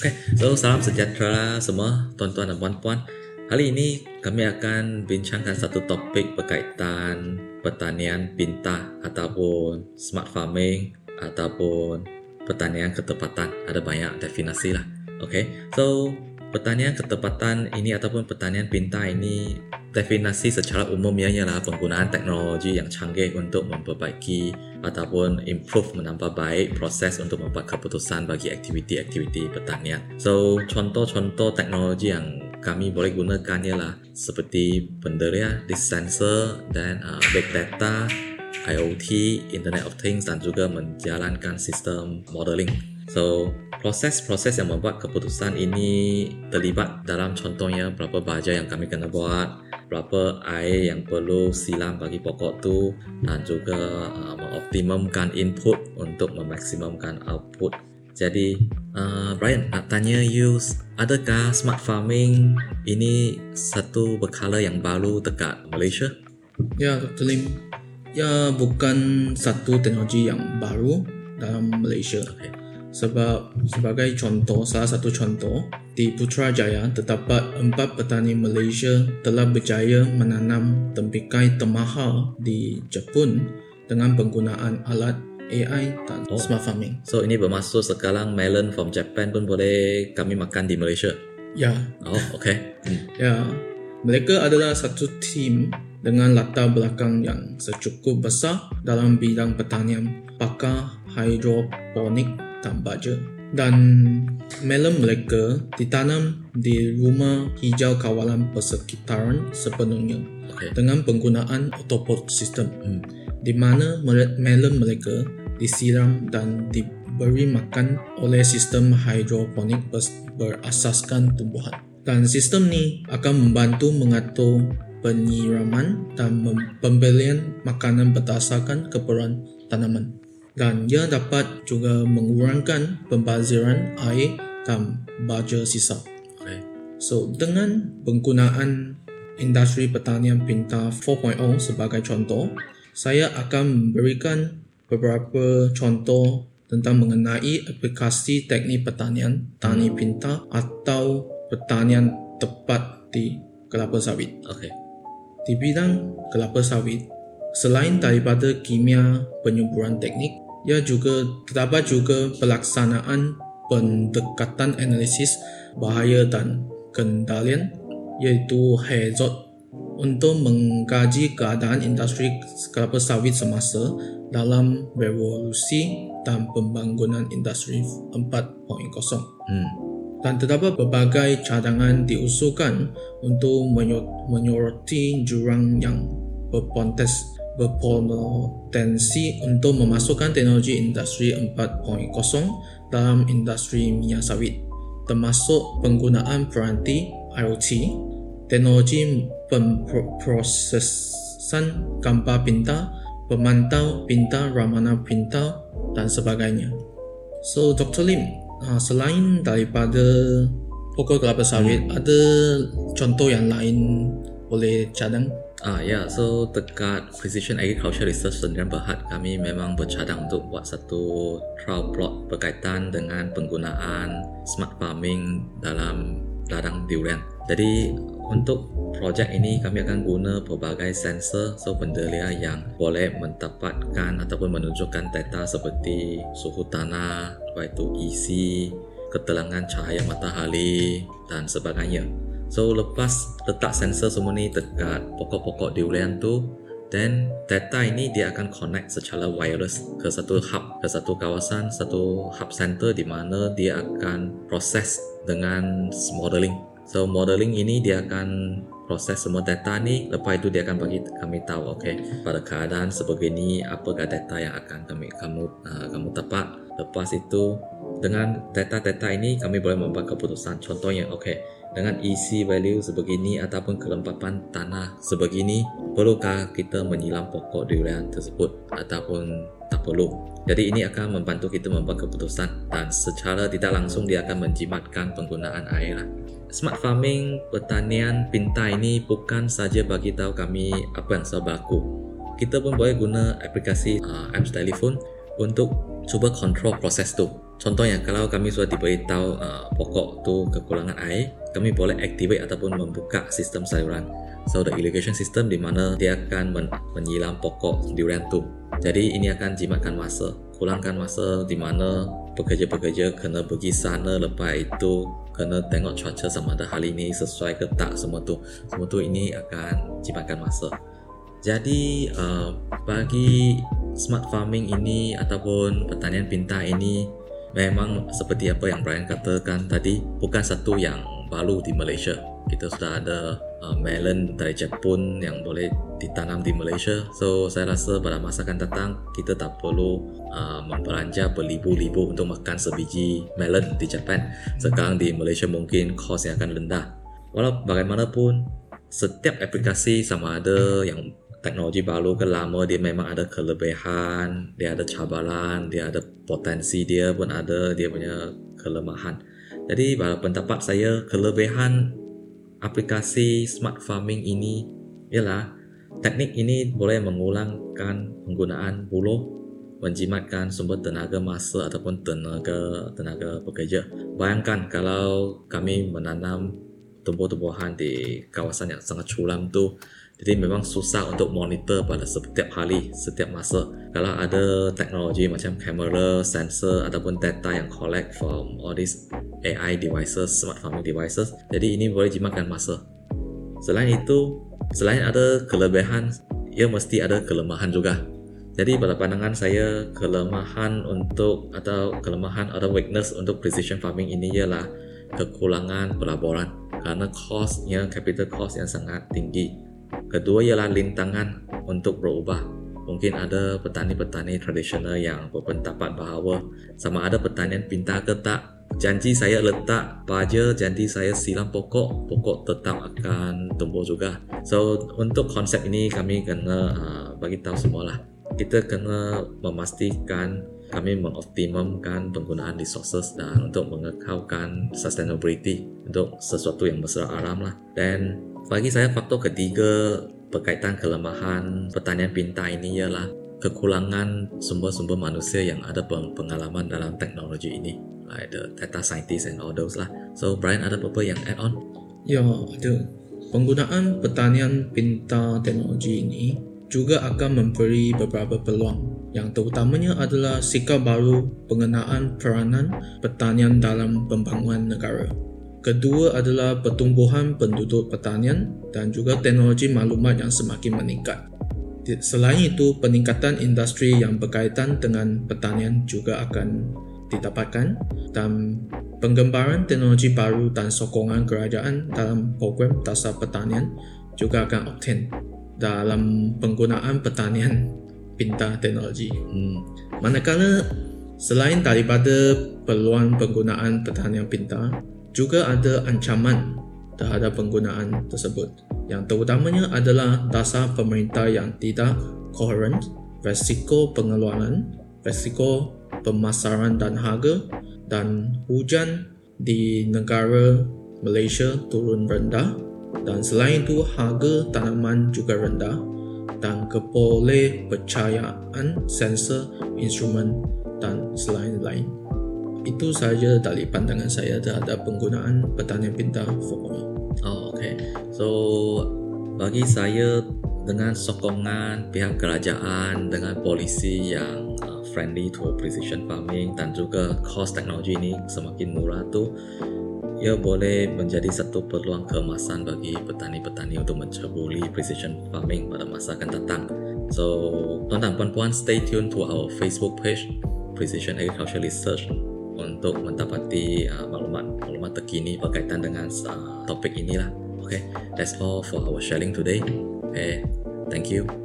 Okay, so salam sejahtera semua tuan-tuan dan puan-puan. Hari ini kami akan bincangkan satu topik berkaitan pertanian pintar ataupun smart farming ataupun pertanian ketepatan. Ada banyak definisi lah. Okay, so pertanian ketepatan ini ataupun pertanian pintar ini definasi secara umum ialah penggunaan teknologi yang canggih untuk memperbaiki ataupun improve menambah baik proses untuk membuat keputusan bagi aktiviti-aktiviti pertanian. So, contoh-contoh teknologi yang kami boleh gunakan ialah seperti penderia, sensor dan uh, big data, IoT, Internet of Things dan juga menjalankan sistem modeling. So, proses-proses yang membuat keputusan ini terlibat dalam contohnya berapa baja yang kami kena buat, berapa air yang perlu silam bagi pokok tu dan juga uh, mengoptimumkan input untuk memaksimumkan output. Jadi, uh, Brian nak tanya you, adakah smart farming ini satu berkala yang baru dekat Malaysia? Ya, Dr. Lim. Ya, bukan satu teknologi yang baru dalam Malaysia. Okay. Sebab sebagai contoh, salah satu contoh, di Putrajaya terdapat empat petani Malaysia telah berjaya menanam tempikai termahal di Jepun dengan penggunaan alat AI dan oh. smart farming. So ini bermaksud sekarang melon from Japan pun boleh kami makan di Malaysia? Ya. Oh, okay. Hmm. Ya. Mereka adalah satu tim dengan latar belakang yang secukup besar dalam bidang pertanian pakar hidroponik dan baja. Dan melon mereka ditanam di rumah hijau kawalan persekitaran sepenuhnya okay. dengan penggunaan autopot sistem hmm. di mana melon mereka disiram dan diberi makan oleh sistem hidroponik berasaskan tumbuhan. Dan sistem ni akan membantu mengatur penyiraman dan pembelian makanan berdasarkan keperluan tanaman dan ia dapat juga mengurangkan pembaziran air dan baja sisa. Okay. So, dengan penggunaan industri pertanian pintar 4.0 sebagai contoh, saya akan memberikan beberapa contoh tentang mengenai aplikasi teknik pertanian tani pintar atau pertanian tepat di kelapa sawit. Okay. Di bidang kelapa sawit, selain daripada kimia penyuburan teknik, ia juga terdapat juga pelaksanaan pendekatan analisis bahaya dan kendalian iaitu hazard untuk mengkaji keadaan industri kelapa sawit semasa dalam revolusi dan pembangunan industri 4.0. Hmm. Dan terdapat berbagai cadangan diusulkan untuk menyoroti jurang yang berpotensi berpotensi untuk memasukkan teknologi industri 4.0 dalam industri minyak sawit termasuk penggunaan peranti IoT, teknologi pemprosesan gambar pintar, pemantau pintar, ramana pintar dan sebagainya. So, Dr. Lim, ah, selain daripada pokok kelapa sawit, hmm. ada contoh yang lain boleh cadang? Ah ya, so dekat Precision Agriculture Research Sdn Berhad kami memang bercadang untuk buat satu trial plot berkaitan dengan penggunaan smart farming dalam ladang durian. Jadi untuk projek ini kami akan guna pelbagai sensor so pendelia yang boleh mendapatkan ataupun menunjukkan data seperti suhu tanah, iaitu EC, ketelangan cahaya matahari dan sebagainya. So lepas letak sensor semua ni dekat pokok-pokok durian tu Then data ini dia akan connect secara wireless ke satu hub, ke satu kawasan, satu hub center di mana dia akan proses dengan modeling. So modeling ini dia akan proses semua data ni lepas itu dia akan bagi kami tahu okay pada keadaan sebegini apakah data yang akan kami kamu uh, kamu tepat lepas itu dengan data-data ini kami boleh membuat keputusan contohnya okay dengan isi value sebegini ataupun kelembapan tanah sebegini perlukah kita menyilam pokok durian tersebut ataupun tak perlu jadi ini akan membantu kita membuat keputusan dan secara tidak langsung dia akan menjimatkan penggunaan air lah. Smart farming pertanian pintar ini bukan saja bagi tahu kami apa yang berlaku. Kita pun boleh guna aplikasi uh, apps telefon untuk cuba kontrol proses tu. Contohnya, kalau kami sudah diberitahu uh, pokok tu kekurangan air, kami boleh activate ataupun membuka sistem saluran. So, the irrigation system di mana dia akan men- menyilam pokok durian tu. Jadi, ini akan jimatkan masa. Kurangkan masa di mana pekerja-pekerja kena pergi sana lepas itu kena tengok cuaca sama ada hari ini sesuai ke tak semua tu. Semua tu ini akan jimatkan masa. Jadi, uh, bagi smart farming ini ataupun pertanian pintar ini memang seperti apa yang Brian katakan tadi bukan satu yang baru di Malaysia. Kita sudah ada uh, melon dari Jepun yang boleh ditanam di Malaysia. So saya rasa pada masa akan datang kita tak perlu uh, membelanja beribu-ribu untuk makan sebiji melon di Jepun sekarang di Malaysia mungkin kos yang akan rendah. Walau bagaimanapun setiap aplikasi sama ada yang teknologi baru ke lama dia memang ada kelebihan, dia ada cabaran, dia ada potensi dia pun ada dia punya kelemahan. Jadi pada pendapat saya kelebihan aplikasi smart farming ini ialah teknik ini boleh mengulangkan penggunaan buluh menjimatkan sumber tenaga masa ataupun tenaga tenaga pekerja. Bayangkan kalau kami menanam tumbuh-tumbuhan di kawasan yang sangat curam tu jadi memang susah untuk monitor pada setiap hari, setiap masa. Kalau ada teknologi macam kamera, sensor ataupun data yang collect from all these AI devices, smart farming devices, jadi ini boleh jimatkan masa. Selain itu, selain ada kelebihan, ia mesti ada kelemahan juga. Jadi pada pandangan saya, kelemahan untuk atau kelemahan atau weakness untuk precision farming ini ialah kekurangan pelaburan karena costnya capital cost yang sangat tinggi Kedua ialah lintangan untuk berubah. Mungkin ada petani-petani tradisional yang berpendapat bahawa sama ada pertanian pintar ke tak, janji saya letak baja, janji saya silam pokok, pokok tetap akan tumbuh juga. So, untuk konsep ini kami kena uh, bagi tahu semualah. Kita kena memastikan kami mengoptimumkan penggunaan resources dan untuk mengekalkan sustainability untuk sesuatu yang besar alam lah. Dan bagi saya faktor ketiga berkaitan kelemahan pertanian pintar ini ialah kekurangan sumber-sumber manusia yang ada pengalaman dalam teknologi ini. Like the data scientist and all those lah. So Brian ada apa-apa yang add on? Ya ada. Penggunaan pertanian pintar teknologi ini juga akan memberi beberapa peluang. Yang terutamanya adalah sikap baru pengenaan peranan pertanian dalam pembangunan negara Kedua adalah pertumbuhan penduduk pertanian dan juga teknologi maklumat yang semakin meningkat. Selain itu, peningkatan industri yang berkaitan dengan pertanian juga akan didapatkan dan penggembaran teknologi baru dan sokongan kerajaan dalam program dasar pertanian juga akan obtain dalam penggunaan pertanian pintar teknologi. Hmm. Manakala selain daripada peluang penggunaan pertanian pintar, juga ada ancaman terhadap penggunaan tersebut yang terutamanya adalah dasar pemerintah yang tidak koheren, resiko pengeluaran, resiko pemasaran dan harga dan hujan di negara Malaysia turun rendah dan selain itu harga tanaman juga rendah dan keboleh percayaan sensor instrumen dan selain-lain. Itu saja dari pandangan saya terhadap penggunaan pertanian pintar Fokomi. Oh, okay. So, bagi saya dengan sokongan pihak kerajaan dengan polisi yang uh, friendly to precision farming dan juga cost teknologi ini semakin murah tu ia boleh menjadi satu peluang keemasan bagi petani-petani untuk menceburi precision farming pada masa akan datang. So, tuan dan puan-puan stay tuned to our Facebook page Precision Agriculture Research untuk mendapati uh, maklumat maklumat terkini berkaitan dengan uh, topik inilah. Okay, that's all for our sharing today. Okay, thank you.